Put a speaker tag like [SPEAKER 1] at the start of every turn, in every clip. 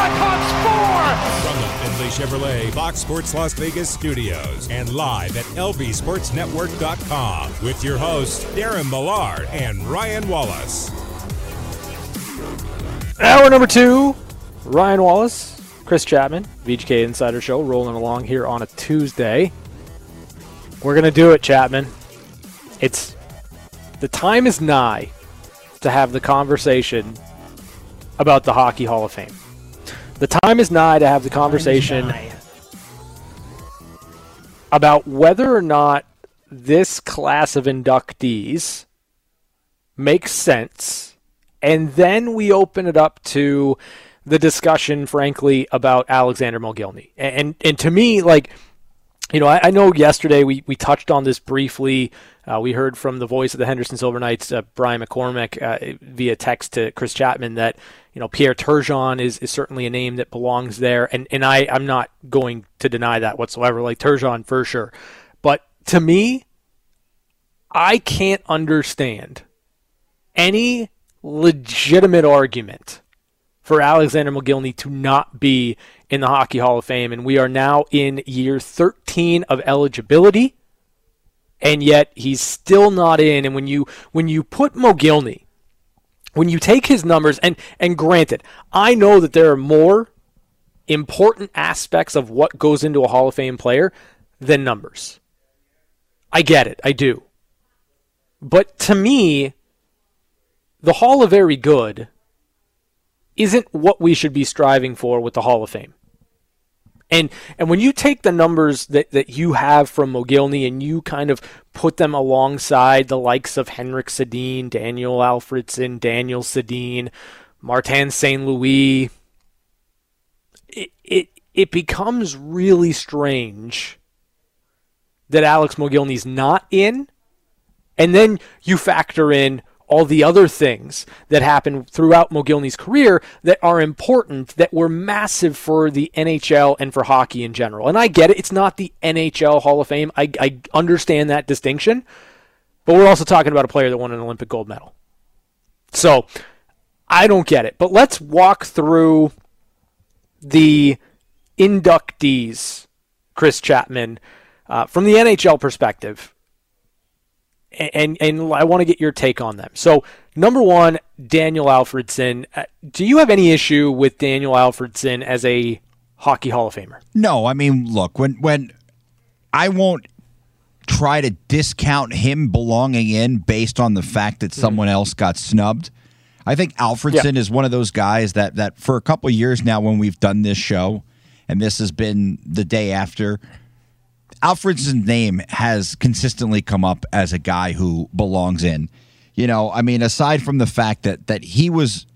[SPEAKER 1] Knights five, Blackhawks four!
[SPEAKER 2] From the Findlay Chevrolet Fox Sports Las Vegas studios and live at lvsportsnetwork.com with your hosts Darren Millard and Ryan Wallace.
[SPEAKER 3] Hour number two, Ryan Wallace, Chris Chapman, VGK Insider Show, rolling along here on a Tuesday. We're gonna do it, Chapman. It's the time is nigh to have the conversation about the Hockey Hall of Fame. The time is nigh to have the conversation about whether or not this class of inductees makes sense. And then we open it up to the discussion, frankly, about Alexander Mogilny. And, and, and to me, like, you know, I, I, know yesterday we, we touched on this briefly. Uh, we heard from the voice of the Henderson Silver Knights, uh, Brian McCormick, uh, via text to Chris Chapman that, you know, Pierre Turgeon is, is certainly a name that belongs there. And, and I, I'm not going to deny that whatsoever. Like Turgeon for sure. But to me, I can't understand any legitimate argument for Alexander Mogilny to not be in the Hockey Hall of Fame. And we are now in year 13 of eligibility. And yet he's still not in. And when you when you put Mogilny, when you take his numbers, and and granted, I know that there are more important aspects of what goes into a Hall of Fame player than numbers. I get it, I do. But to me, the Hall of Very Good isn't what we should be striving for with the Hall of Fame. And and when you take the numbers that, that you have from Mogilny and you kind of put them alongside the likes of Henrik Sedin, Daniel Alfredsson, Daniel Sedin, Martin St. Louis, it, it it becomes really strange that Alex Mogilny's not in. And then you factor in all the other things that happened throughout Mogilny's career that are important, that were massive for the NHL and for hockey in general. And I get it, it's not the NHL Hall of Fame. I, I understand that distinction, but we're also talking about a player that won an Olympic gold medal. So I don't get it. But let's walk through the inductees, Chris Chapman, uh, from the NHL perspective and and I want to get your take on them. So, number one, Daniel Alfredsson. Uh, do you have any issue with Daniel Alfredsson as a hockey Hall of Famer?
[SPEAKER 4] No, I mean, look when when I won't try to discount him belonging in based on the fact that someone mm. else got snubbed. I think Alfredsson yeah. is one of those guys that that for a couple years now when we've done this show and this has been the day after Alfredsson's name has consistently come up as a guy who belongs in. You know, I mean, aside from the fact that that he was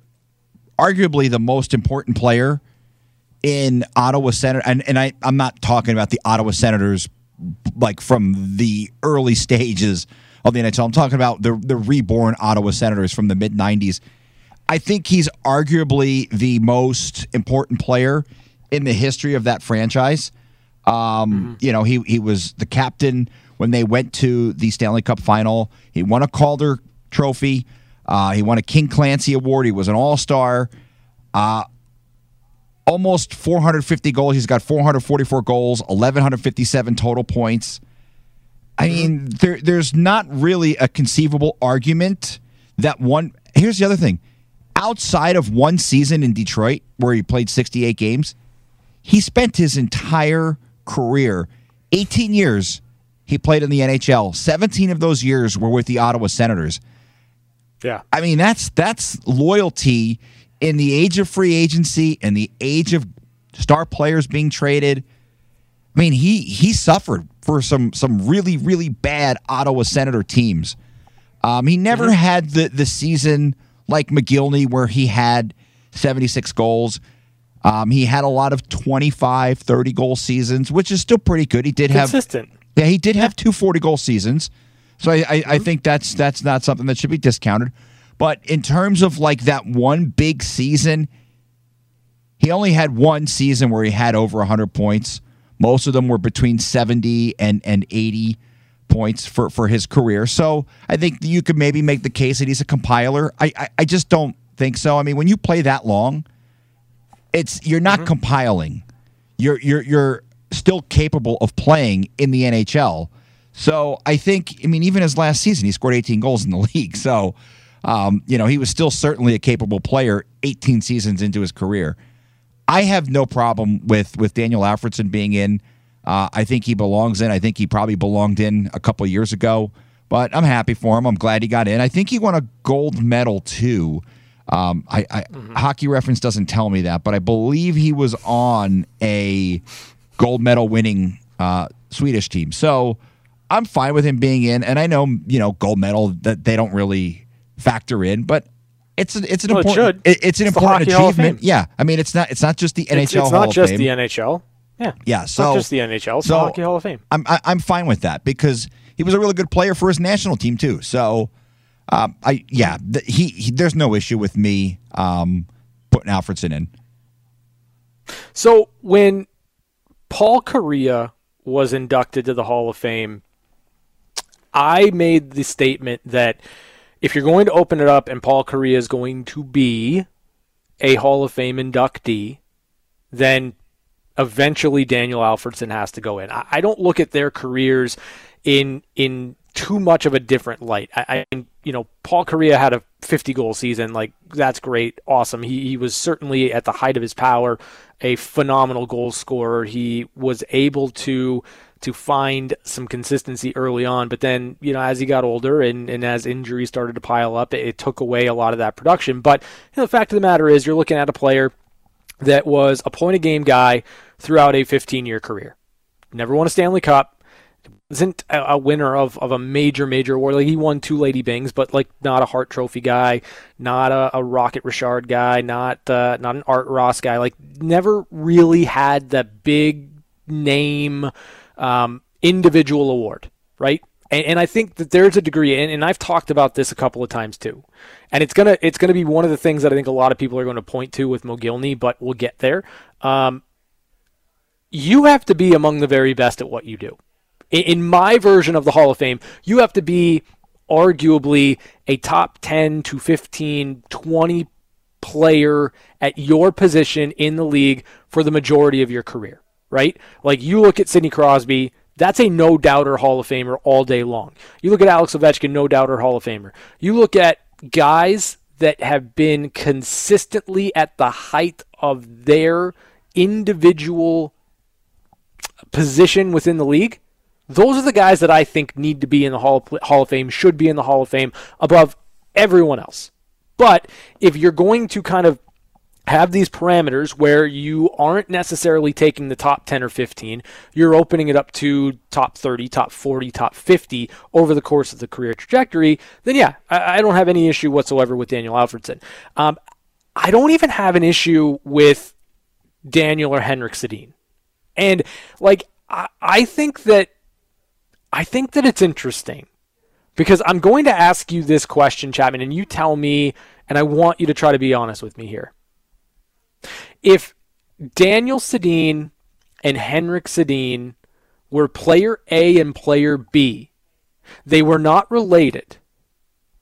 [SPEAKER 4] arguably the most important player in Ottawa Senator, and, and I, I'm not talking about the Ottawa Senators like from the early stages of the NHL. I'm talking about the the reborn Ottawa Senators from the mid '90s. I think he's arguably the most important player in the history of that franchise. Um, mm-hmm. You know, he he was the captain when they went to the Stanley Cup final. He won a Calder Trophy. Uh, he won a King Clancy Award. He was an All Star. Uh, almost 450 goals. He's got 444 goals, 1,157 total points. I mm-hmm. mean, there, there's not really a conceivable argument that one. Here's the other thing outside of one season in Detroit where he played 68 games, he spent his entire career, 18 years he played in the NHL. 17 of those years were with the Ottawa Senators.
[SPEAKER 3] Yeah.
[SPEAKER 4] I mean, that's that's loyalty in the age of free agency and the age of star players being traded. I mean, he he suffered for some some really really bad Ottawa Senator teams. Um, he never mm-hmm. had the the season like Mogilny where he had 76 goals. Um, he had a lot of 25, 30 goal seasons, which is still pretty good. He did
[SPEAKER 3] Consistent.
[SPEAKER 4] have yeah, he did have two 40 goal seasons. So I, I, I think that's that's not something that should be discounted. But in terms of like that one big season, he only had one season where he had over 100 points. Most of them were between 70 and, and 80 points for, for his career. So I think you could maybe make the case that he's a compiler. I, I, I just don't think so. I mean, when you play that long, it's you're not compiling. You're you're you're still capable of playing in the NHL. So I think, I mean, even his last season, he scored 18 goals in the league. So, um, you know, he was still certainly a capable player 18 seasons into his career. I have no problem with with Daniel Alfredsson being in. Uh, I think he belongs in. I think he probably belonged in a couple years ago, but I'm happy for him. I'm glad he got in. I think he won a gold medal too. Um, I, I hockey reference doesn't tell me that, but I believe he was on a gold medal winning uh, Swedish team. So I'm fine with him being in. And I know you know gold medal that they don't really factor in, but it's a, it's an
[SPEAKER 3] Well,
[SPEAKER 4] important
[SPEAKER 3] should.
[SPEAKER 4] it- it's an
[SPEAKER 3] It's
[SPEAKER 4] important
[SPEAKER 3] Hockey Hall of
[SPEAKER 4] achievement. Yeah, I mean it's not it's not just the NHL
[SPEAKER 3] It's, not just the NHL. Yeah.
[SPEAKER 4] Yeah, so
[SPEAKER 3] not just the NHL. It's
[SPEAKER 4] so
[SPEAKER 3] the Hockey Hall of Fame.
[SPEAKER 4] I'm I, I'm fine with that because he was a really good player for his national team too. So, um, I yeah, the, he, he there's no issue with me um, putting Alfredsson in.
[SPEAKER 3] So when Paul Kariya was inducted to the Hall of Fame, I made the statement that if you're going to open it up and Paul Kariya is going to be a Hall of Fame inductee, then eventually Daniel Alfredsson has to go in. I, I don't look at their careers in in too much of a different light. I, I you know Paul Kariya had a 50 goal season, like that's great, awesome. He he was certainly at the height of his power, a phenomenal goal scorer. He was able to to find some consistency early on, but then you know as he got older and, and as injuries started to pile up, it, it took away a lot of that production. But you know, the fact of the matter is, you're looking at a player that was a point a game guy throughout a 15 year career. Never won a Stanley Cup. Isn't a, winner of, of a major, major award. Like he won two Lady Byngs, but like not a Hart Trophy guy, not a, a Rocket Richard guy, not uh, not an Art Ross guy. Like never really had that big name um, individual award, right? And, and I think that there's a degree, and, and I've talked about this a couple of times too. And it's gonna it's gonna be one of the things that I think a lot of people are going to point to with Mogilny, but we'll get there. Um, you have to be among the very best at what you do. In, my version of the Hall of Fame, you have to be arguably a top 10 to 15, 20 player at your position in the league for the majority of your career, right? Like you look at Sidney Crosby, that's a no doubter Hall of Famer all day long. You look at Alex Ovechkin, no doubter Hall of Famer. You look at guys that have been consistently at the height of their individual position within the league. Those are the guys that I think need to be in the Hall of, Hall of Fame, should be in the Hall of Fame above everyone else. But if you're going to kind of have these parameters where you aren't necessarily taking the top 10 or 15, you're opening it up to top 30, top 40, top 50 over the course of the career trajectory, then yeah, I, I don't have any issue whatsoever with Daniel Alfredsson. Um, I don't even have an issue with Daniel or Henrik Sedin. And like I, I think that I think that it's interesting because I'm going to ask you this question, Chapman, and you tell me, and I want you to try to be honest with me here. If Daniel Sedin and Henrik Sedin were player A and player B, they were not related,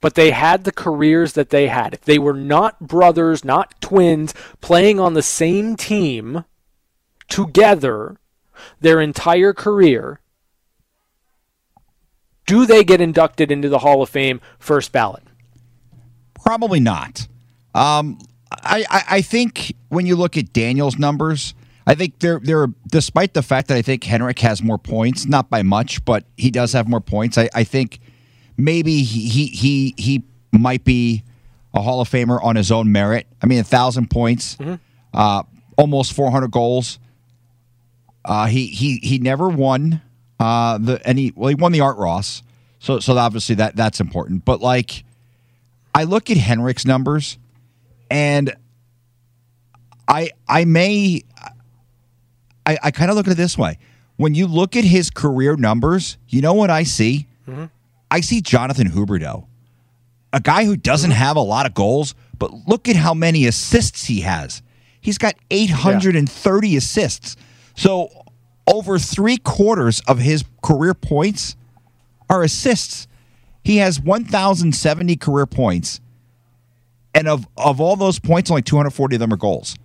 [SPEAKER 3] but they had the careers that they had. If they were not brothers, not twins, playing on the same team together their entire career, do they get inducted into the Hall of Fame first ballot?
[SPEAKER 4] Probably not. Um, I, I, I think when you look at Daniel's numbers, I think they're they're despite the fact that I think Henrik has more points, not by much, but he does have more points. I, I think maybe he, he he he might be a Hall of Famer on his own merit. I mean, a thousand points, uh, almost four hundred goals. Uh, he he he never won uh, the any well he won the Art Ross, so so obviously that that's important. But like, I look at Henrik's numbers, and I I may I, I kind of look at it this way. When you look at his career numbers, you know what I see? Mm-hmm. I see Jonathan Huberdeau, a guy who doesn't mm-hmm. have a lot of goals, but look at how many assists he has. He's got 830 yeah. assists. So over three quarters of his career points are assists. He has 1,070 career points. And of, of all those points, only 240 of them are goals.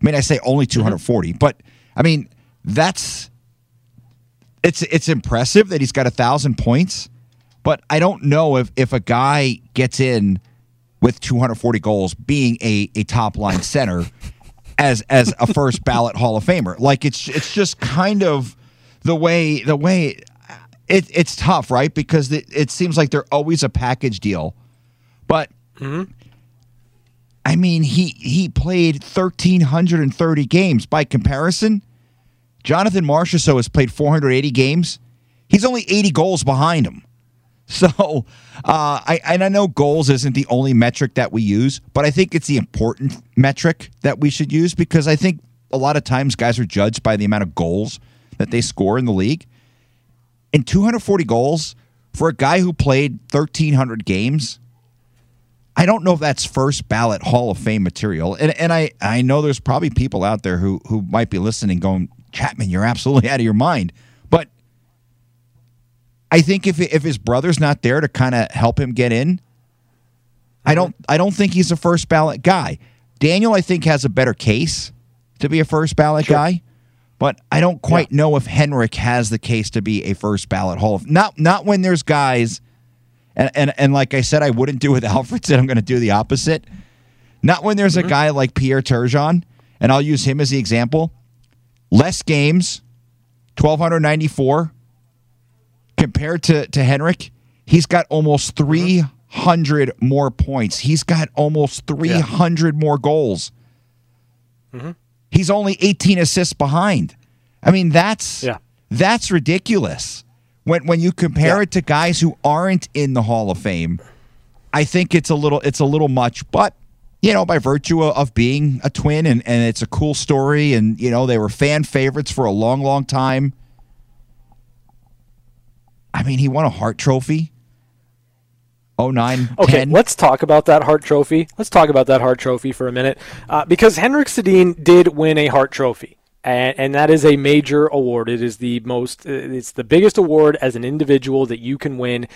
[SPEAKER 4] I mean, I say only 240, mm-hmm. but I mean, that's it's it's impressive that he's got a thousand points, but I don't know if if a guy gets in with 240 goals being a, a top line center as as a first ballot Hall of Famer. Like it's it's just kind of the way the way it, it's tough, right? Because it, it seems like they're always a package deal. But mm-hmm. I mean, he he played 1330 games. By comparison, Jonathan Marchessault has played 480 games. He's only 80 goals behind him. So, uh, I and I know goals isn't the only metric that we use, but I think it's the important metric that we should use because I think a lot of times guys are judged by the amount of goals that they score in the league. And 240 goals for a guy who played 1,300 games, I don't know if that's first ballot Hall of Fame material. And and I I know there's probably people out there who who might be listening, going, Chapman, you're absolutely out of your mind. I think if if his brother's not there to kind of help him get in, mm-hmm. I don't I don't think he's a first ballot guy. Daniel, I think, has a better case to be a first ballot sure. guy, but I don't quite yeah. know if Henrik has the case to be a first ballot Hall of not not when there's guys, and and, and like I said, I wouldn't do with Alfredsson. I'm going to do the opposite. Not when there's mm-hmm. a guy like Pierre Turgeon, and I'll use him as the example. Less games, twelve hundred ninety four compared to, to Henrik, he's got almost 300 more points. He's got almost 300 yeah. more goals. Mm-hmm. He's only 18 assists behind. I mean, that's yeah. that's ridiculous. When when you compare yeah. it to guys who aren't in the Hall of Fame, I think it's a little it's a little much, but you know, by virtue of being a twin and, and it's a cool story and you know, they were fan favorites for a long, long time. I mean, he won a Hart Trophy. 09
[SPEAKER 3] Okay, 10. let's talk about that Hart Trophy. Let's talk about that Hart Trophy for a minute. Uh, because Henrik Sedin did win a Hart Trophy. And, and, that is a major award. It is the most, uh, it's the biggest award as an individual that you can win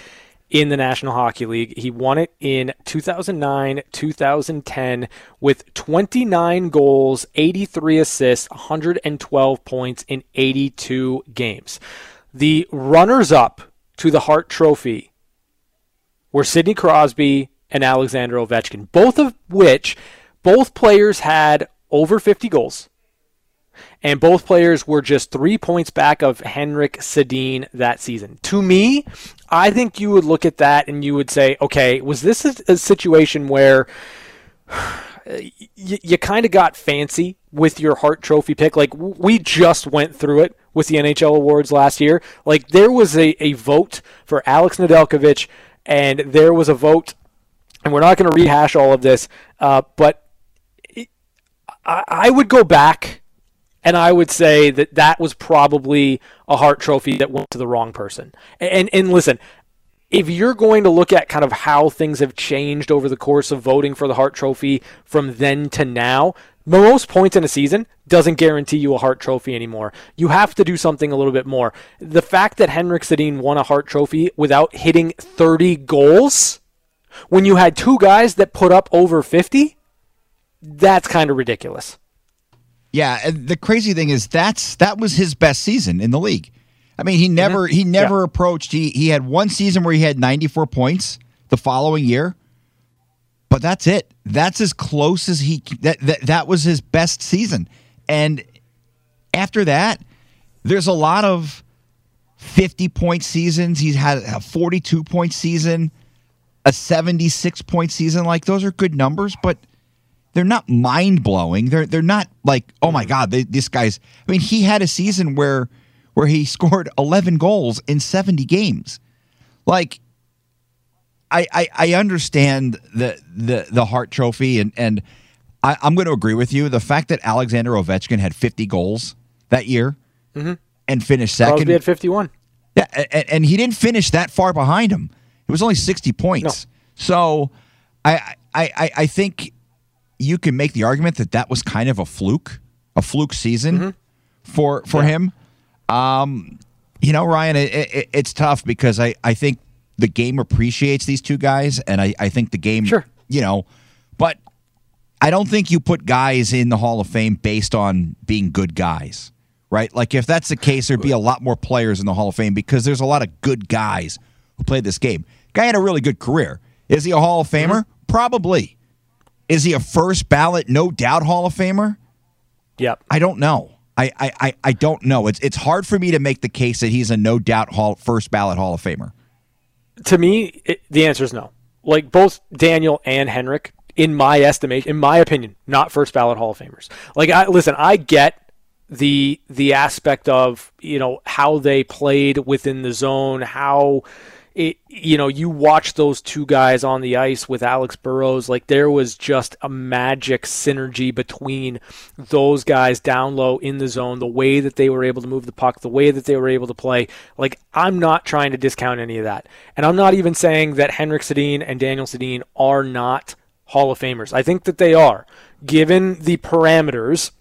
[SPEAKER 3] in the National Hockey League. He won it in 2009, 2010 with 29 goals, 83 assists, 112 points in 82 games. The runners up to the Hart Trophy were Sidney Crosby and Alexander Ovechkin, both of which both players had over 50 goals. And both players were just three points back of Henrik Sedin that season. To me, I think you would look at that and you would say, okay, was this a, situation where you, you kind of got fancy with your Hart Trophy pick? Like, we just went through it with the NHL awards last year. Like there was a, a vote for Alex Nedeljkovic, and there was a vote, and we're not going to rehash all of this, uh, but it, I, I would go back and I would say that that was probably a Hart Trophy that went to the wrong person. And and listen, if you're going to look at kind of how things have changed over the course of voting for the Hart Trophy from then to now, most points in a season doesn't guarantee you a Hart Trophy anymore. You have to do something a little bit more. The fact that Henrik Sedin won a Hart Trophy without hitting 30 goals when you had two guys that put up over 50, that's kind of ridiculous.
[SPEAKER 4] Yeah, the crazy thing is that's that was his best season in the league. I mean, he never mm-hmm. he never yeah. approached. He he had one season where he had 94 points the following year. But that's it. That's as close as he that that, that was his best season. And after that, there's a lot of 50 point seasons. He's had a 42 point season, a 76 point season. Like those are good numbers, but they're not mind blowing. They're they're not like oh my god, they, this guy's. I mean, he had a season where where he scored 11 goals in 70 games. Like I, I, I understand the, the the Hart Trophy and and I, am going to agree with you. The fact that Alexander Ovechkin had 50 goals that year
[SPEAKER 3] mm-hmm.
[SPEAKER 4] and finished second.
[SPEAKER 3] Crosby had 51.
[SPEAKER 4] Yeah, and, and, he didn't finish that far behind him. It was only 60 points. No. So I, I, I, I think you can make the argument that that was kind of a fluke, a fluke season mm-hmm. for for yeah. him. Um, you know, Ryan, it, it, it's tough because I, I think the game appreciates these two guys, and I, I think the game,
[SPEAKER 3] sure.
[SPEAKER 4] you know, but I don't think you put guys in the Hall of Fame based on being good guys, right? Like if that's the case, there'd be a lot more players in the Hall of Fame because there's a lot of good guys who played this game. Guy had a really good career. Is he a Hall of Famer? Mm-hmm. Probably. Is he a first ballot, no doubt Hall of Famer?
[SPEAKER 3] Yep.
[SPEAKER 4] I don't know. I, I, I don't know. It's it's hard for me to make the case that he's a no doubt hall first ballot Hall of Famer.
[SPEAKER 3] To me, it, the answer is no. Like both Daniel and Henrik, in my estimation, in my opinion, not first ballot Hall of Famers. Like I listen, I get the the aspect of you know how they played within the zone, how it, you know, you watch those two guys on the ice with Alex Burrows, like there was just a magic synergy between those guys down low in the zone, the way that they were able to move the puck, the way that they were able to play. Like, I'm not trying to discount any of that. And I'm not even saying that Henrik Sedin and Daniel Sedin are not Hall of Famers. I think that they are, given the parameters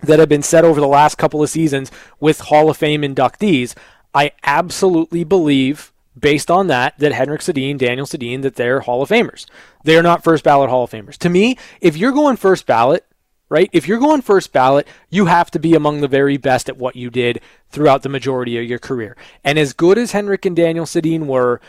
[SPEAKER 3] that have been set over the last couple of seasons with Hall of Fame inductees. I absolutely believe based on that, that Henrik Sedin, Daniel Sedin, that they're Hall of Famers. They're not first ballot Hall of Famers. To me, if you're going first ballot, right? If you're going first ballot, you have to be among the very best at what you did throughout the majority of your career. And as good as Henrik and Daniel Sedin were,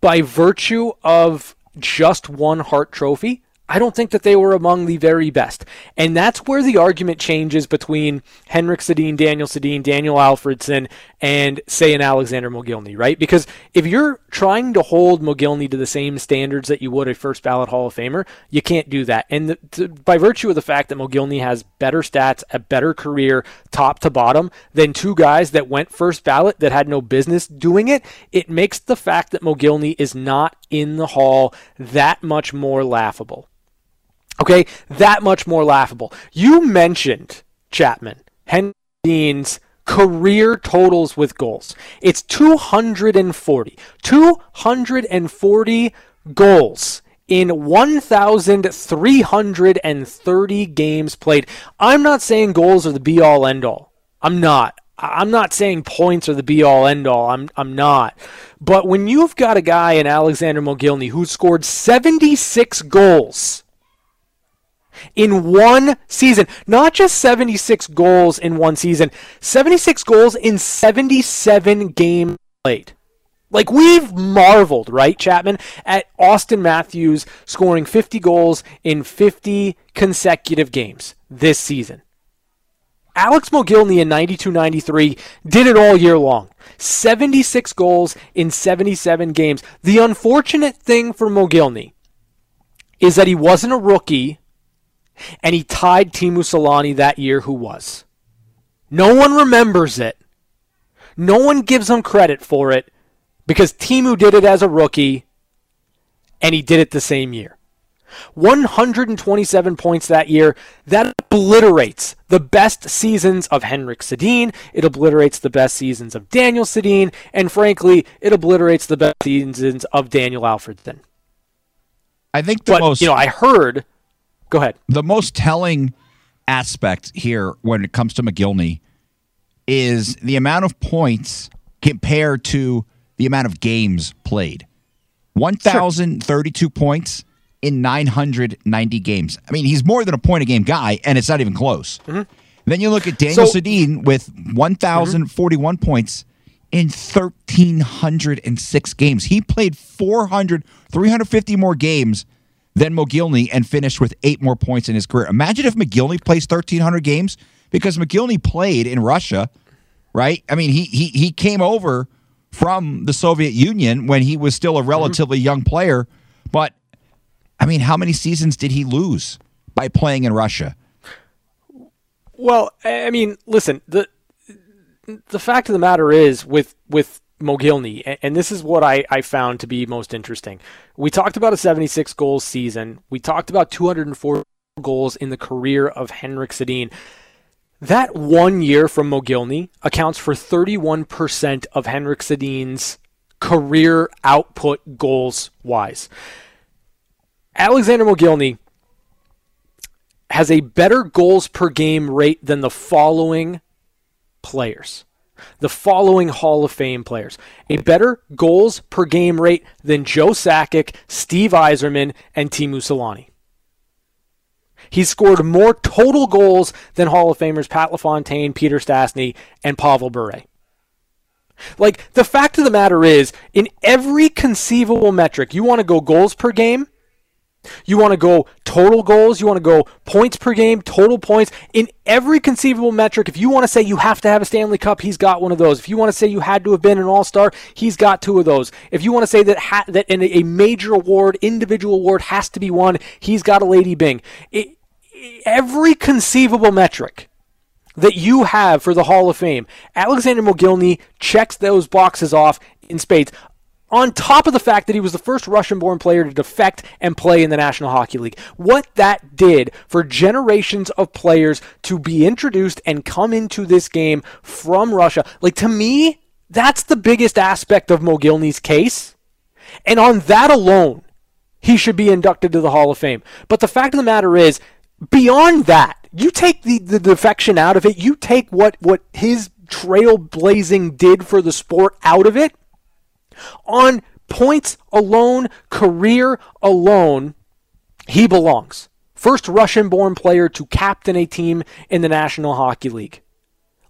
[SPEAKER 3] by virtue of just one Hart Trophy, I don't think that they were among the very best. And that's where the argument changes between Henrik Sedin, Daniel Sedin, Daniel Alfredsson, and say an Alexander Mogilny, right? Because if you're trying to hold Mogilny to the same standards that you would a first ballot Hall of Famer, you can't do that. And the, to, by virtue of the fact that Mogilny has better stats, a better career, top to bottom, than two guys that went first ballot that had no business doing it, it makes the fact that Mogilny is not in the Hall that much more laughable. Okay, that much more laughable. You mentioned Chapman, Henrik Sedin's career totals with goals. It's 240. 240 goals in 1,330 games played. I'm not saying goals are the be all end all. I'm not. I'm not saying points are the be all end all. I'm I'm not. But when you've got a guy in Alexander Mogilny who scored 76 goals in one season. Not just 76 goals in one season, 76 goals in 77 games played. Like we've marveled, right, Chapman, at Auston Matthews scoring 50 goals in 50 consecutive games this season. Alex Mogilny in 92-93 did it all year long. 76 goals in 77 games. The unfortunate thing for Mogilny is that he wasn't a rookie and he tied Teemu Selanne that year, who was. No one remembers it. No one gives him credit for it because Teemu did it as a rookie and he did it the same year. 127 points that year. That obliterates the best seasons of Henrik Sedin. It obliterates the best seasons of Daniel Sedin. And frankly, it obliterates the best seasons of Daniel Alfredsson.
[SPEAKER 4] I think the
[SPEAKER 3] but,
[SPEAKER 4] most.
[SPEAKER 3] You know, I heard Go ahead.
[SPEAKER 4] The most telling aspect here when it comes to Mogilny is the amount of points compared to the amount of games played. 1,032 sure. points in 990 games. I mean, he's more than a point a game guy, and it's not even close. Mm-hmm. Then you look at Daniel so, Sedin with 1,041 mm-hmm. points in 1,306 games. He played 400, 350 more games than Mogilny and finished with eight more points in his career. Imagine if Mogilny plays 1,300 games because Mogilny played in Russia, right? I mean, he, he, he came over from the Soviet Union when he was still a relatively mm-hmm. young player. But, I mean, how many seasons did he lose by playing in Russia?
[SPEAKER 3] Well, I mean, listen, the the fact of the matter is with with Mogilny, and this is what I, I found to be most interesting. We talked about a 76 goals season. We talked about 204 goals in the career of Henrik Sedin. That one year from Mogilny accounts for 31% of Henrik Sedin's career output goals wise. Alexander Mogilny has a better goals per game rate than the following players. The following Hall of Fame players. A better goals per game rate than Joe Sakic, Steve Yzerman, and Teemu Selanne. He scored more total goals than Hall of Famers Pat LaFontaine, Peter Stastny, and Pavel Bure. Like, the fact of the matter is, in every conceivable metric, you want to go goals per game, you want to go total goals, you want to go points per game, total points. In every conceivable metric, if you want to say you have to have a Stanley Cup, he's got one of those. If you want to say you had to have been an All Star, he's got two of those. If you want to say that ha- that in a major award, individual award has to be won, he's got a Lady Byng. It, every conceivable metric that you have for the Hall of Fame, Alexander Mogilny checks those boxes off in spades on top of the fact that he was the first Russian born player to defect and play in the National Hockey League. What that did for generations of players to be introduced and come into this game from Russia. Like, to me, that's the biggest aspect of Mogilny's case. And on that alone, he should be inducted to the Hall of Fame. But the fact of the matter is, beyond that, you take the, the defection out of it, you take what, what his trailblazing did for the sport out of it, on points alone, career alone, he belongs. First Russian born player to captain a team in the National Hockey League.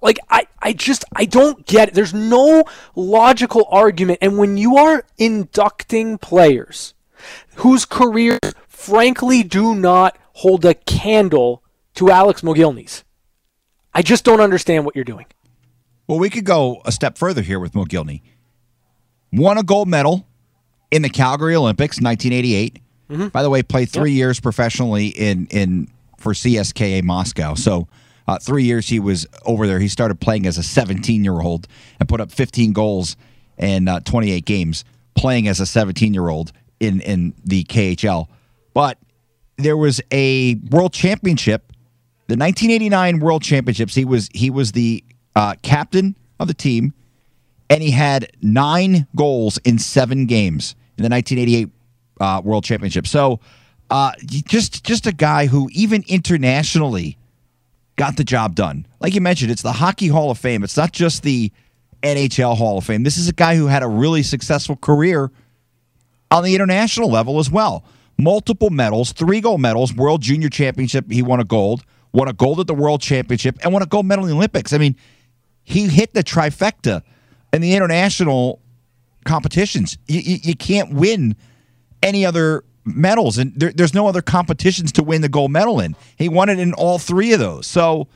[SPEAKER 3] Like, I, I just, I don't get it. There's no logical argument. And when you are inducting players whose careers, frankly, do not hold a candle to Alex Mogilny's, I just don't understand what you're doing.
[SPEAKER 4] Well, we could go a step further here with Mogilny won a gold medal in the Calgary Olympics, 1988. Mm-hmm. By the way, played three yep. years professionally in in for CSKA Moscow. So uh, three years he was over there. He started playing as a 17 year old and put up 15 goals in uh, 28 games, playing as a 17 year old in in the KHL. But there was a World Championship, the 1989 World Championships. He was he was the uh, captain of the team and he had nine goals in seven games in the 1988 uh, World Championship. So, uh, just just a guy who even internationally got the job done. Like you mentioned, it's the Hockey Hall of Fame. It's not just the NHL Hall of Fame. This is a guy who had a really successful career on the international level as well. Multiple medals, three gold medals, World Junior Championship, he won a gold, won a gold at the World Championship, and won a gold medal in the Olympics. I mean, he hit the trifecta in the international competitions. You, you, you can't win any other medals, and there, there's no other competitions to win the gold medal in. He won it in all three of those. So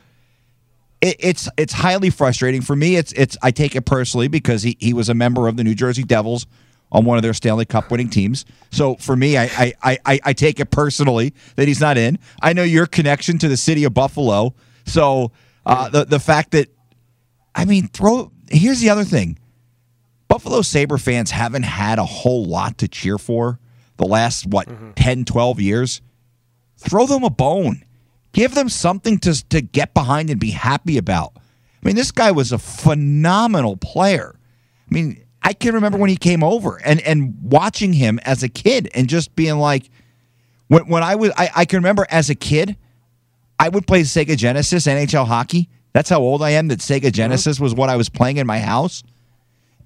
[SPEAKER 4] it, it's it's highly frustrating for me. It's it's I take it personally because he, he was a member of the New Jersey Devils on one of their Stanley Cup winning teams. So for me, I I, I, I take it personally that he's not in. I know your connection to the city of Buffalo. So uh, the the fact that I mean, throw here's the other thing Buffalo Sabre fans haven't had a whole lot to cheer for the last, what, mm-hmm. 10, 12 years. Throw them a bone. Give them something to, to get behind and be happy about. I mean, this guy was a phenomenal player. I mean, I can remember when he came over and, and watching him as a kid and just being like, when, when I was, I, I can remember as a kid, I would play Sega Genesis NHL hockey that's how old I am. That Sega mm-hmm. Genesis was what I was playing in my house,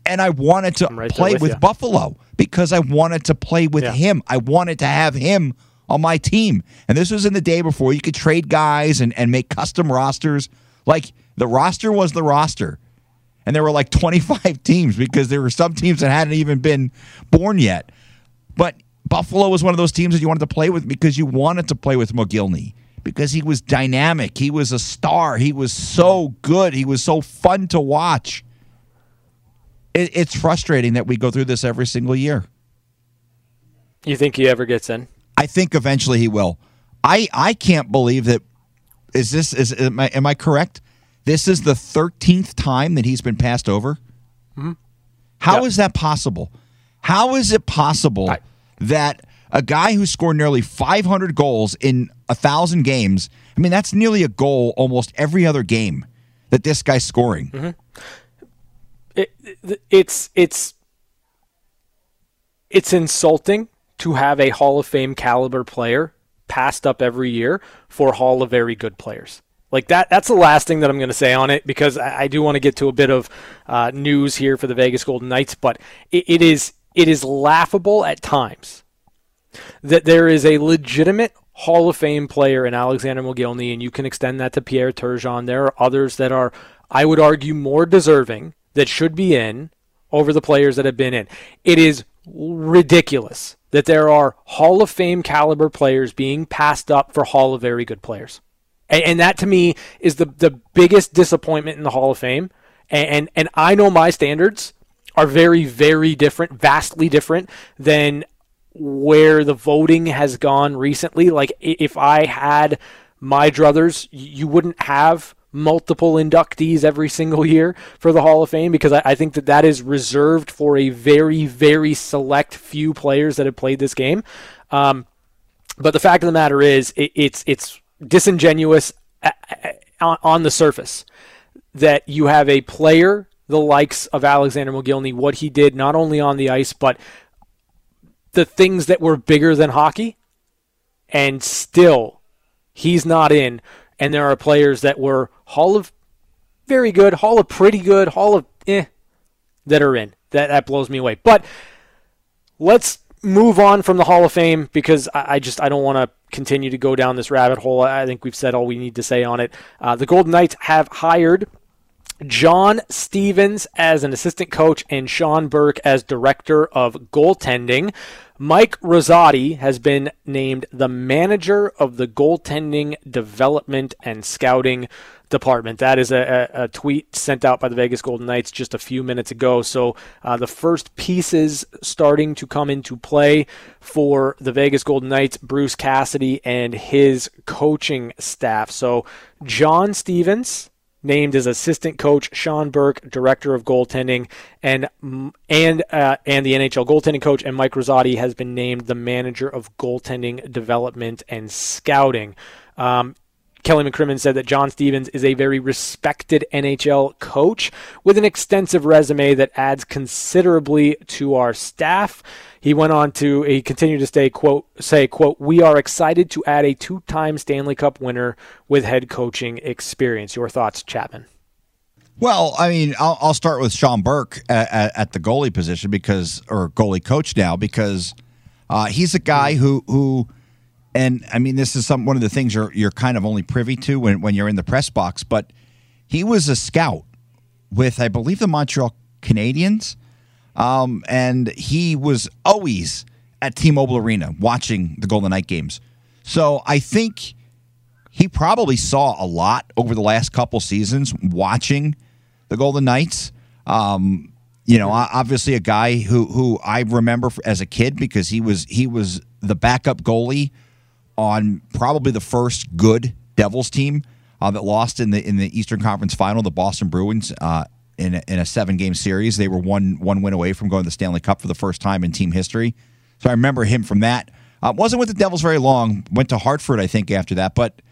[SPEAKER 4] and I wanted to right play with, with Buffalo because I wanted to play with yeah. him. I wanted to have him on my team. And this was in the day before you could trade guys and, and make custom rosters. Like the roster was the roster. And there were like 25 teams because there were some teams that hadn't even been born yet. But Buffalo was one of those teams that you wanted to play with because you wanted to play with Mogilny because he was dynamic. He was a star. He was so good. He was so fun to watch. It, it's frustrating that we go through this every single year.
[SPEAKER 3] You think he ever gets in?
[SPEAKER 4] I think eventually he will. I I can't believe that. Is this is am I, am I correct? This is the thirteenth time that he's been passed over. Mm-hmm. How yep. is that possible? How is it possible I, that a guy who scored nearly 500 goals in a thousand games. I mean, that's nearly a goal almost every other game that this guy's scoring.
[SPEAKER 3] Mm-hmm. It, it's it's it's insulting to have a Hall of Fame caliber player passed up every year for Hall of very good players. Like that, that's the last thing that I'm going to say on it because I, I do want to get to a bit of uh, news here for the Vegas Golden Knights. But it, it is it is laughable at times that there is a legitimate Hall of Fame player in Alexander Mogilny, and you can extend that to Pierre Turgeon. There are others that are, I would argue, more deserving that should be in over the players that have been in. It is ridiculous that there are Hall of Fame caliber players being passed up for Hall of Very Good players. And, and that to me is the, the biggest disappointment in the Hall of Fame. And, and, and I know my standards are very, very different, vastly different than where the voting has gone recently. Like if I had my druthers, you wouldn't have multiple inductees every single year for the Hall of Fame because I, I, think that that is reserved for a very, very select few players that have played this game. Um, but the fact of the matter is, it, it's it's disingenuous on, on the surface that you have a player the likes of Alexander Mogilny, what he did not only on the ice but the things that were bigger than hockey, and still he's not in and there are players that were Hall of very good, Hall of pretty good, Hall of eh that are in. That that blows me away. But let's move on from the Hall of Fame because I, I just I don't want to continue to go down this rabbit hole. I think we've said all we need to say on it. Uh, the Golden Knights have hired John Stevens as an assistant coach and Sean Burke as director of goaltending. Mike Rosati has been named the manager of the goaltending development and scouting department. That is a, a, tweet sent out by the Vegas Golden Knights just a few minutes ago. So uh, the first pieces starting to come into play for the Vegas Golden Knights, Bruce Cassidy and his coaching staff. So John Stevens named as assistant coach Sean Burke, director of goaltending, and and uh, and the NHL goaltending coach, and Mike Rosati has been named the manager of goaltending development and scouting. Um, Kelly McCrimmon said that John Stevens is a very respected NHL coach with an extensive resume that adds considerably to our staff. He went on to he continued to stay quote say quote we are excited to add a two-time Stanley Cup winner with head coaching experience. Your thoughts, Chapman?
[SPEAKER 4] Well, I mean, I'll, I'll start with Sean Burke at, at, at, the goalie position because or goalie coach now because uh, he's a guy who who and I mean, this is some one of the things you're you're kind of only privy to when, when you're in the press box. But he was a scout with, I believe, the Montreal Canadiens, um, and he was always at T-Mobile Arena watching the Golden Knight games. So I think he probably saw a lot over the last couple seasons watching the Golden Knights. Um, you know, obviously a guy who who I remember as a kid because he was he was the backup goalie on probably the first good Devils team uh, that lost in the in the Eastern Conference Final, the Boston Bruins. Uh, in a, in a seven game series, they were one one win away from going to the Stanley Cup for the first time in team history. So I remember him from that. Uh, wasn't with the Devils very long. Went to Hartford, I think, after that. But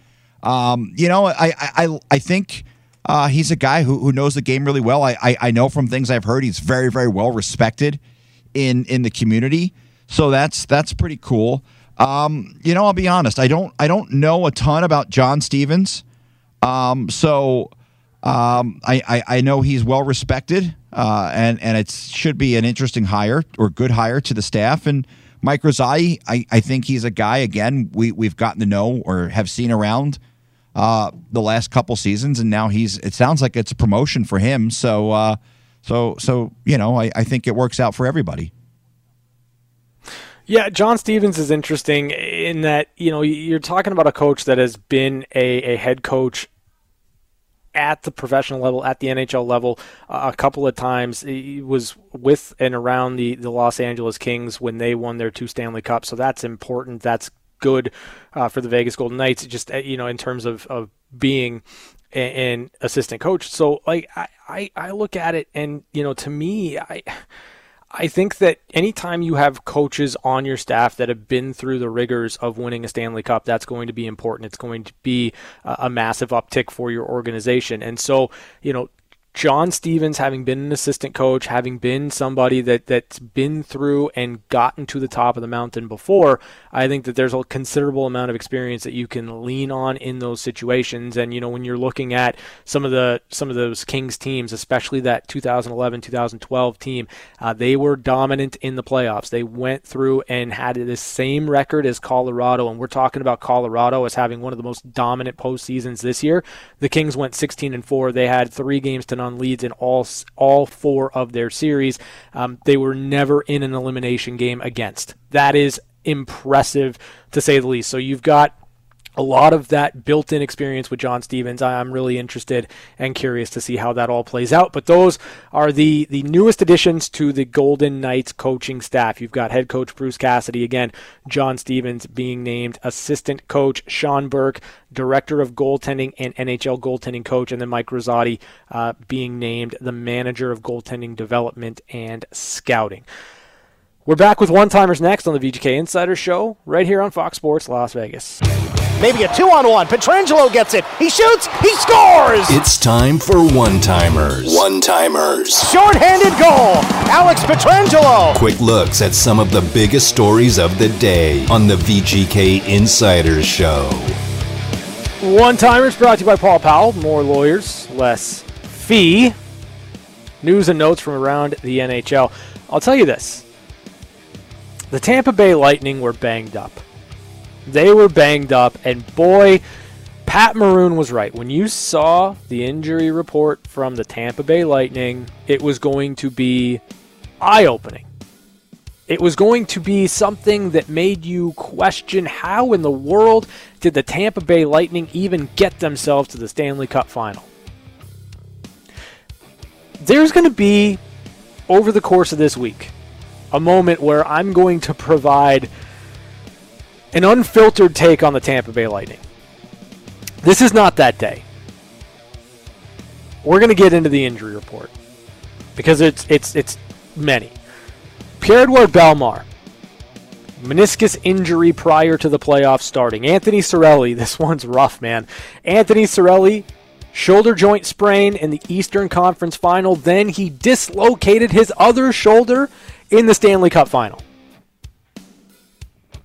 [SPEAKER 4] um, you know, I I I think. Uh, he's a guy who, who knows the game really well. I, I, I know from things I've heard he's very very well respected in in the community. So that's that's pretty cool. Um, you know, I'll be honest. I don't. I don't know a ton about John Stevens. Um, so um, I, I, I know he's well respected, uh, and and it should be an interesting hire or good hire to the staff. And Mike Rosati, I, I think he's a guy again we we've gotten to know or have seen around uh, the last couple seasons, and now he's. It sounds like it's a promotion for him. So uh, so so you know, I, I think it works out for everybody.
[SPEAKER 3] Yeah, John Stevens is interesting in that, you know, you're talking about a coach that has been a, a head coach at the professional level, at the NHL level, uh, a couple of times. He was with and around the, the Los Angeles Kings when they won their two Stanley Cups. So that's important. That's good uh, for the Vegas Golden Knights, just, uh, you know, in terms of, of being an assistant coach. So, like, I, I, I look at it and, you know, to me, I. I think that anytime you have coaches on your staff that have been through the rigors of winning a Stanley Cup, that's going to be important. It's going to be uh, a massive uptick for your organization. And so, you know, John Stevens, having been an assistant coach, having been somebody that, that's been through and gotten to the top of the mountain before, I think that there's a considerable amount of experience that you can lean on in those situations. And you know, when you're looking at some of the some of those Kings teams, especially that 2011, 2012 team, uh, they were dominant in the playoffs. They went through and had the same record as Colorado, and we're talking about Colorado as having one of the most dominant postseasons this year. The Kings went 16 and four. They had three games to none on leads in all all four of their series. Um, they were never in an elimination game against. That is impressive to say the least. So you've got a lot of that built in experience with John Stevens. I'm really interested and curious to see how that all plays out. But those are the, the newest additions to the Golden Knights coaching staff. You've got head coach Bruce Cassidy, again, John Stevens being named assistant coach, Sean Burke, director of goaltending and NHL goaltending coach, and then Mike Rosati uh, being named the manager of goaltending development and scouting. We're back with one timers next on the VGK Insider Show, right here on Fox Sports Las Vegas.
[SPEAKER 5] Maybe a two on one. Pietrangelo gets it. He shoots. He scores.
[SPEAKER 6] It's time for one timers. One timers.
[SPEAKER 5] Short-handed goal. Alex Pietrangelo.
[SPEAKER 6] Quick looks at some of the biggest stories of the day on the VGK Insiders Show.
[SPEAKER 3] One timers brought to you by Paul Powell. More lawyers, less fee. News and notes from around the NHL. I'll tell you this. The Tampa Bay Lightning were banged up. They were banged up, and boy, Pat Maroon was right. When you saw the injury report from the Tampa Bay Lightning, it was going to be eye opening. It was going to be something that made you question how in the world did the Tampa Bay Lightning even get themselves to the Stanley Cup final. There's going to be, over the course of this week, a moment where I'm going to provide an unfiltered take on the Tampa Bay Lightning. This is not that day. We're going to get into the injury report because it's it's it's many. Pierre-Edouard Bellemare, meniscus injury prior to the playoffs starting. Anthony Cirelli, this one's rough, man. Anthony Cirelli, shoulder joint sprain in the Eastern Conference Final. Then he dislocated his other shoulder in the Stanley Cup Final.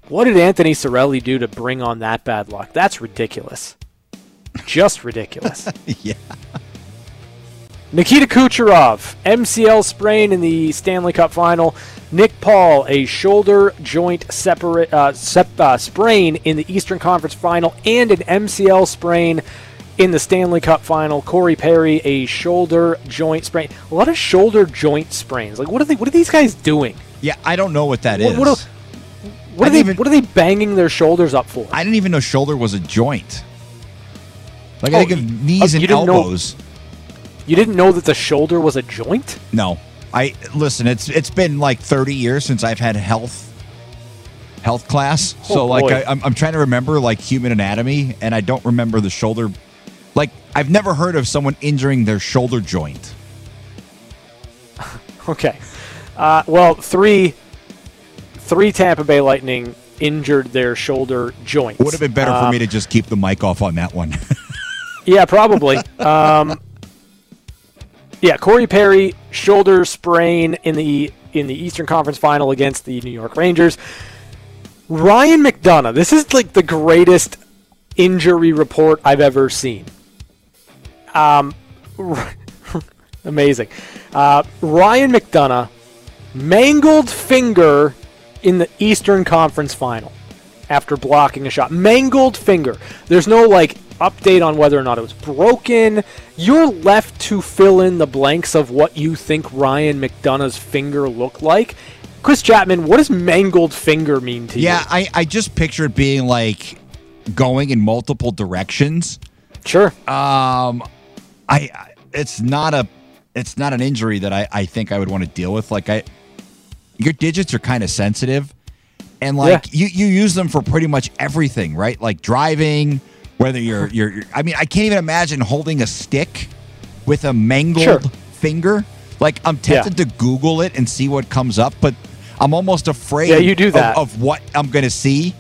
[SPEAKER 3] What did Anthony Cirelli do to bring on that bad luck? That's ridiculous. Just ridiculous.
[SPEAKER 4] yeah.
[SPEAKER 3] Nikita Kucherov, MCL sprain in the Stanley Cup final. Nick Paul, a shoulder joint separate uh, sep- uh, sprain in the Eastern Conference final, and an MCL sprain in the Stanley Cup final. Corey Perry, a shoulder joint sprain. A lot of shoulder joint sprains. Like, what are they? What are these guys doing?
[SPEAKER 4] Yeah, I don't know what that
[SPEAKER 3] What-
[SPEAKER 4] is.
[SPEAKER 3] what What are they?
[SPEAKER 4] even-
[SPEAKER 3] what are they banging their shoulders up for?
[SPEAKER 4] I didn't even know shoulder was a joint. Like
[SPEAKER 3] Oh,
[SPEAKER 4] I think of knees
[SPEAKER 3] oh,
[SPEAKER 4] and
[SPEAKER 3] didn't know-
[SPEAKER 4] elbows.
[SPEAKER 3] You didn't know that the shoulder was a joint?
[SPEAKER 4] No, I listen. It's it's been like thirty years since I've had health health class.
[SPEAKER 3] Oh,
[SPEAKER 4] so like
[SPEAKER 3] boy.
[SPEAKER 4] I, I'm I'm trying to remember like human anatomy, and I don't remember the shoulder. Like I've never heard of someone injuring their shoulder joint.
[SPEAKER 3] Okay. Uh, well, three three Tampa Bay Lightning injured their shoulder joints.
[SPEAKER 4] Would have been better for
[SPEAKER 3] Um,
[SPEAKER 4] me to just keep the mic off on that one.
[SPEAKER 3] Yeah, probably. um, yeah, Corey Perry shoulder sprain in the in the Eastern Conference Final against the New York Rangers. Ryan McDonagh. This is like the greatest injury report I've ever seen. Um, amazing. Uh, Ryan McDonagh mangled finger in the Eastern Conference Final after blocking a shot. Mangled finger. There's no like update on whether or not it was broken. You're left to fill in the blanks of what you think Ryan McDonagh's finger looked like. Chris Chapman, what does mangled finger mean to
[SPEAKER 4] yeah,
[SPEAKER 3] you?
[SPEAKER 4] Yeah, I I just picture it being like going in multiple directions.
[SPEAKER 3] Sure.
[SPEAKER 4] Um, I I- it's not a it's not an injury that I I think I would want to deal with. Like I, your digits are kind of sensitive, and like you you use them for pretty much everything, right? Like driving, whether you're you're. you're- I mean, I can't even imagine holding a stick with a mangled
[SPEAKER 3] Sure.
[SPEAKER 4] finger. Like I'm tempted
[SPEAKER 3] Yeah.
[SPEAKER 4] to Google it and see what comes up, but I'm almost afraid.
[SPEAKER 3] Yeah, you do
[SPEAKER 4] of-
[SPEAKER 3] that.
[SPEAKER 4] Of, what I'm going to see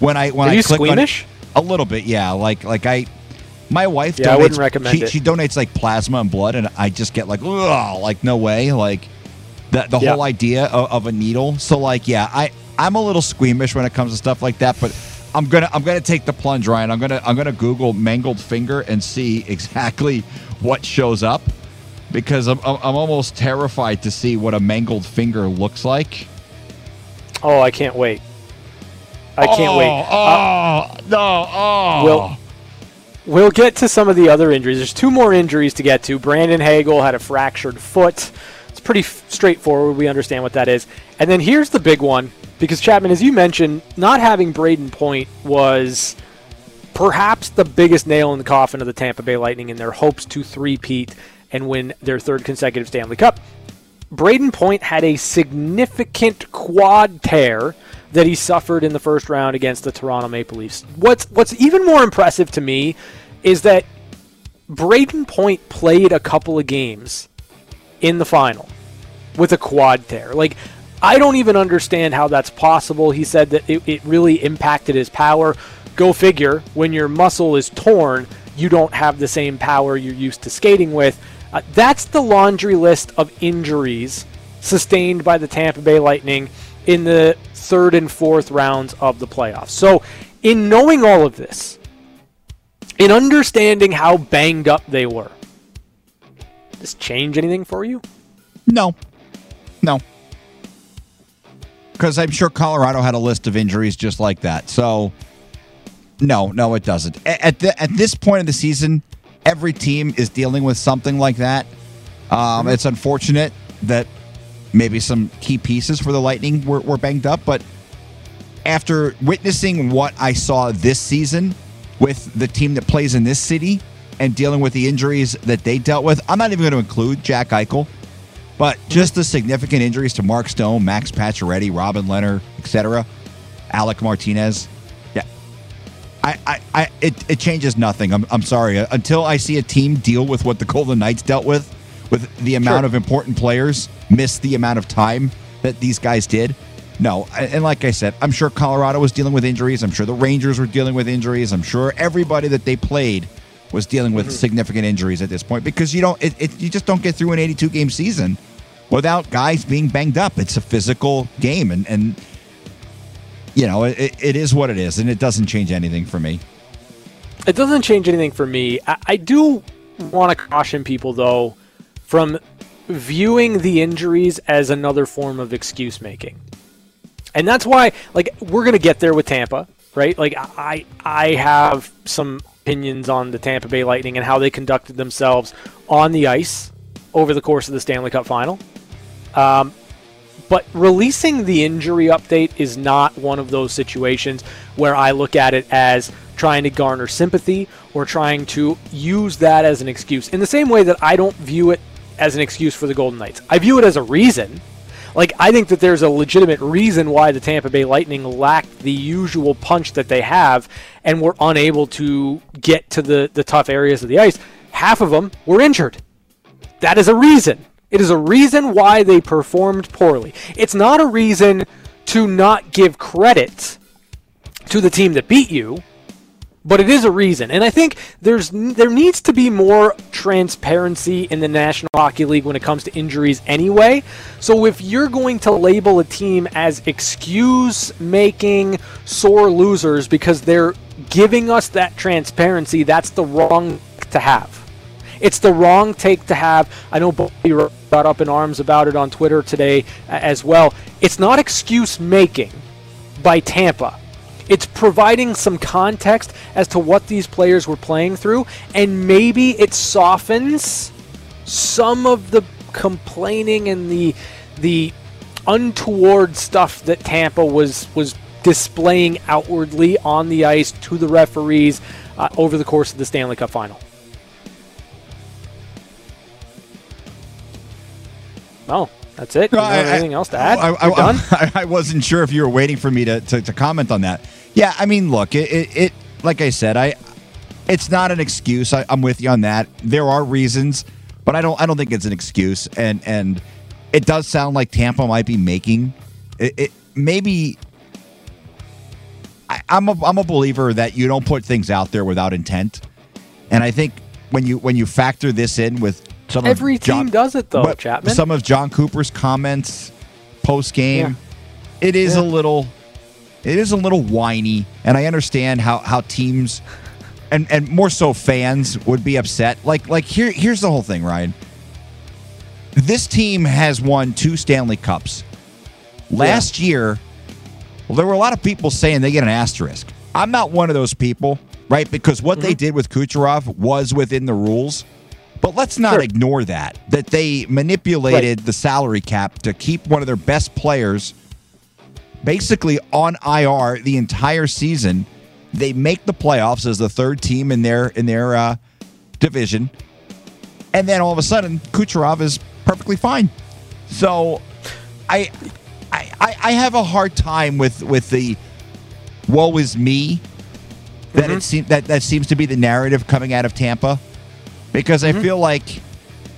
[SPEAKER 4] when I when
[SPEAKER 3] Are
[SPEAKER 4] I
[SPEAKER 3] you
[SPEAKER 4] click
[SPEAKER 3] squeamish?
[SPEAKER 4] on it. A little bit, yeah. Like like I. My wife
[SPEAKER 3] Yeah, I
[SPEAKER 4] donates.
[SPEAKER 3] wouldn't recommend
[SPEAKER 4] she,
[SPEAKER 3] it.
[SPEAKER 4] she donates like plasma and blood, and I just get like, ugh, like no way, like the the
[SPEAKER 3] Yeah.
[SPEAKER 4] whole idea of, of a needle. So like, yeah, I I'm a little squeamish when it comes to stuff like that, but I'm gonna I'm gonna take the plunge, Ryan. I'm gonna I'm gonna Google mangled finger and see exactly what shows up because I'm I'm almost terrified to see what a mangled finger looks like.
[SPEAKER 3] Oh, I can't wait. I can't wait. Uh,
[SPEAKER 4] Oh no! Oh,
[SPEAKER 3] We'll we'll get to some of the other injuries. There's two more injuries to get to. Brandon Hagel had a fractured foot. It's pretty f- straightforward. We understand what that is. And then here's the big one because Chapman, as you mentioned, not having Brayden Point was perhaps the biggest nail in the coffin of the Tampa Bay Lightning in their hopes to three-peat and win their third consecutive Stanley Cup. Brayden Point had a significant quad tear that he suffered in the first round against the Toronto Maple Leafs. What's what's even more impressive to me is that Brayden Point played a couple of games in the final with a quad tear. Like I don't even understand how that's possible. He said that it, it really impacted his power. Go figure, when your muscle is torn, you don't have the same power you're used to skating with. Uh, that's the laundry list of injuries sustained by the Tampa Bay Lightning in the third and fourth rounds of the playoffs. So, in knowing all of this, in understanding how banged up they were, this change anything for you?
[SPEAKER 4] No, no. Because I'm sure Colorado had a list of injuries just like that. So, no, no, it doesn't. At the, at this point of the season, every team is dealing with something like that. Um, It's unfortunate that maybe some key pieces for the Lightning were, were banged up, but after witnessing what I saw this season with the team that plays in this city and dealing with the injuries that they dealt with, I'm not even going to include Jack Eichel. But just the significant injuries to Mark Stone, Max Pacioretty, Robin Lehner, etc., Alec Martinez. Yeah, I, I, I it, it changes nothing. I'm, I'm sorry. Until I see a team deal with what the Golden Knights dealt with, with the amount
[SPEAKER 3] Sure.
[SPEAKER 4] of important players, miss the amount of time that these guys did. No, and like I said, I'm sure Colorado was dealing with injuries. I'm sure the Rangers were dealing with injuries. I'm sure everybody that they played was dealing with significant injuries at this point because you don't, it, it, you just don't get through an 82 game season without guys being banged up. It's a physical game, and and you know it, it is what it is, and it doesn't change anything for me.
[SPEAKER 3] It doesn't change anything for me. I, I do want to caution people, though, from viewing the injuries as another form of excuse making. And that's why, like, we're to get there with Tampa, right? Like, I, I have some opinions on the Tampa Bay Lightning and how they conducted themselves on the ice over the course of the Stanley Cup final. Um, but releasing the injury update is not one of those situations where I look at it as trying to garner sympathy or trying to use that as an excuse. In the same way that I don't view it as an excuse for the Golden Knights, I view it as a reason. Like, I think that there's a legitimate reason why the Tampa Bay Lightning lacked the usual punch that they have and were unable to get to the, the tough areas of the ice. Half of them were injured. That is a reason. It is a reason why they performed poorly. It's not a reason to not give credit to the team that beat you, but it is a reason. And I think there's there needs to be more transparency in the National Hockey League when it comes to injuries anyway. So if you're going to label a team as excuse making sore losers because they're giving us that transparency, that's the wrong to have. It's the wrong take to have. I know Bobby got up in arms about it on Twitter today as well. It's not excuse making by Tampa. It's providing some context as to what these players were playing through, and maybe it softens some of the complaining and the the untoward stuff that Tampa was was displaying outwardly on the ice to the referees uh, over the course of the Stanley Cup final. Oh, that's it. Have anything else to add?
[SPEAKER 4] I, I? I, I wasn't sure if you were waiting for me to, to, to comment on that. Yeah, I mean, look, it, it, it like I said, I it's not an excuse. I, I'm with you on that. There are reasons but I don't I don't think it's an excuse. And and it does sound like Tampa might be making it. it maybe I, I'm a I'm a believer that you don't put things out there without intent. And I think when you when you factor this in with some
[SPEAKER 3] Every
[SPEAKER 4] of John,
[SPEAKER 3] team does it, though, Chapman.
[SPEAKER 4] Some of Jon Cooper's comments post game, it is
[SPEAKER 3] Yeah.
[SPEAKER 4] a little it is a little whiny, and I understand how how teams and and more so fans would be upset. Like like here here's the whole thing, Ryan. This team has won two Stanley Cups. Last year, well, there were a lot of people saying they get an asterisk. I'm not one of those people, right? Because what
[SPEAKER 3] Mm-hmm.
[SPEAKER 4] they did with Kucherov was within the rules. But let's not
[SPEAKER 3] Sure.
[SPEAKER 4] ignore that that they manipulated the salary cap to keep one of their best players basically on IR the entire season. They make the playoffs as the third team in their in their uh, division, and then all of a sudden Kucherov is perfectly fine. So, I, I I have a hard time with with the woe is me that it seems that that seems to be the narrative coming out of Tampa because I feel like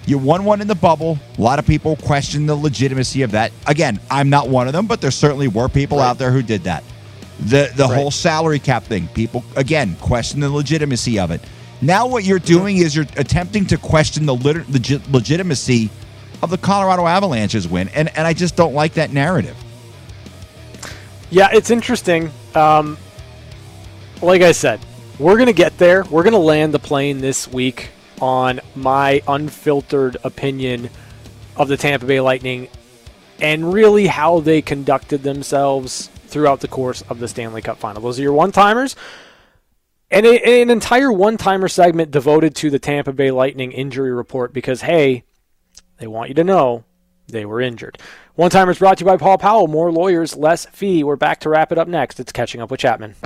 [SPEAKER 4] you won one in the bubble. A lot of people question the legitimacy of that. Again, I'm not one of them, but there certainly were people out there who did that. The the
[SPEAKER 3] Right.
[SPEAKER 4] whole salary cap thing, people again question the legitimacy of it. Now what you're doing is you're attempting to question the lit- legit- legitimacy of the Colorado Avalanche's win, and and I just don't like that narrative.
[SPEAKER 3] Yeah, it's interesting. Um, like I said, we're going to get there. We're going to land the plane this week on my unfiltered opinion of the Tampa Bay Lightning and really how they conducted themselves throughout the course of the Stanley Cup final. Those are your one timers. And a, an entire one timer segment devoted to the Tampa Bay Lightning injury report because, hey, they want you to know they were injured. One timers brought to you by Paul Powell. More lawyers, less fee. We're back to wrap it up next. It's catching up with Chapman.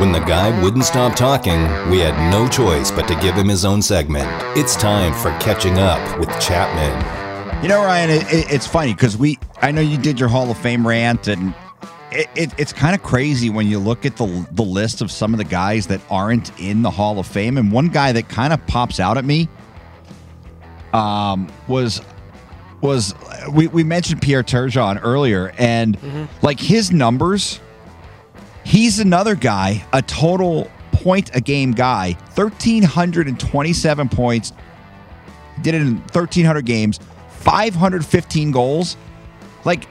[SPEAKER 6] When the guy wouldn't stop talking, we had no choice but to give him his own segment. It's time for Catching Up with Chapman.
[SPEAKER 4] You know, Ryan, it, it, it's funny because we, I know you did your Hall of Fame rant, and it, it, it's kind of crazy when you look at the the list of some of the guys that aren't in the Hall of Fame. And one guy that kind of pops out at me, um, was was we we mentioned Pierre Turgeon earlier, and like his numbers, he's another guy, a total point a game guy, thirteen hundred and twenty seven points, did it in 1,300 games, 515 goals. Like,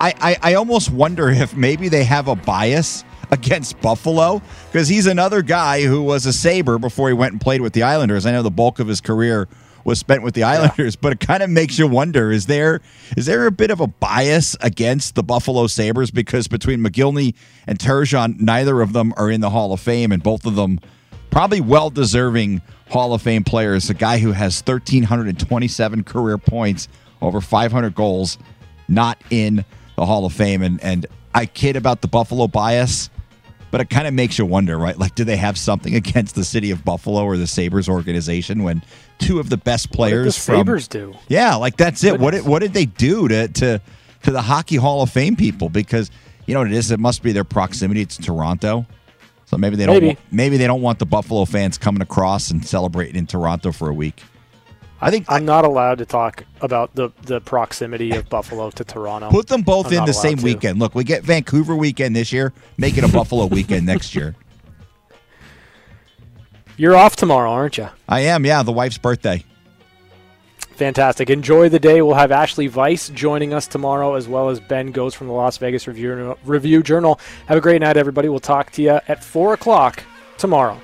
[SPEAKER 4] I, I, I almost wonder if maybe they have a bias against Buffalo because he's another guy who was a Sabre before he went and played with the Islanders. I know the bulk of his career was spent with the Islanders, but it kind of makes you wonder: is there is there a bit of a bias against the Buffalo Sabres because between Mogilny and Turgeon, neither of them are in the Hall of Fame, and both of them probably well deserving Hall of Fame players. A guy who has 1,327 career points, over 500 goals, not in the Hall of Fame. And, and I kid about the Buffalo bias, but it kind of makes you wonder, right? Like, do they have something against the city of Buffalo or the Sabres organization when two of the best
[SPEAKER 3] What
[SPEAKER 4] players
[SPEAKER 3] the
[SPEAKER 4] from
[SPEAKER 3] Sabres do?
[SPEAKER 4] yeah, like that's it. What did, what did they do to to to the Hockey Hall of Fame people? Because you know what it is. It must be their proximity to Toronto. So maybe they don't.
[SPEAKER 3] Maybe.
[SPEAKER 4] wa- maybe they don't want the Buffalo fans coming across and celebrating in Toronto for a week. I think
[SPEAKER 3] I'm not allowed to talk about the, the proximity of Buffalo to Toronto.
[SPEAKER 4] put them both
[SPEAKER 3] I'm
[SPEAKER 4] in the same
[SPEAKER 3] to.
[SPEAKER 4] weekend. Look, we get Vancouver weekend this year. Make it a Buffalo weekend next year.
[SPEAKER 3] You're off tomorrow, aren't you?
[SPEAKER 4] I am. Yeah, the wife's birthday.
[SPEAKER 3] Fantastic. Enjoy the day. We'll have Ashley Weiss joining us tomorrow, as well as Ben Gotz from the Las Vegas Review, Review Journal. Have a great night, everybody. We'll talk to you at 4 o'clock tomorrow.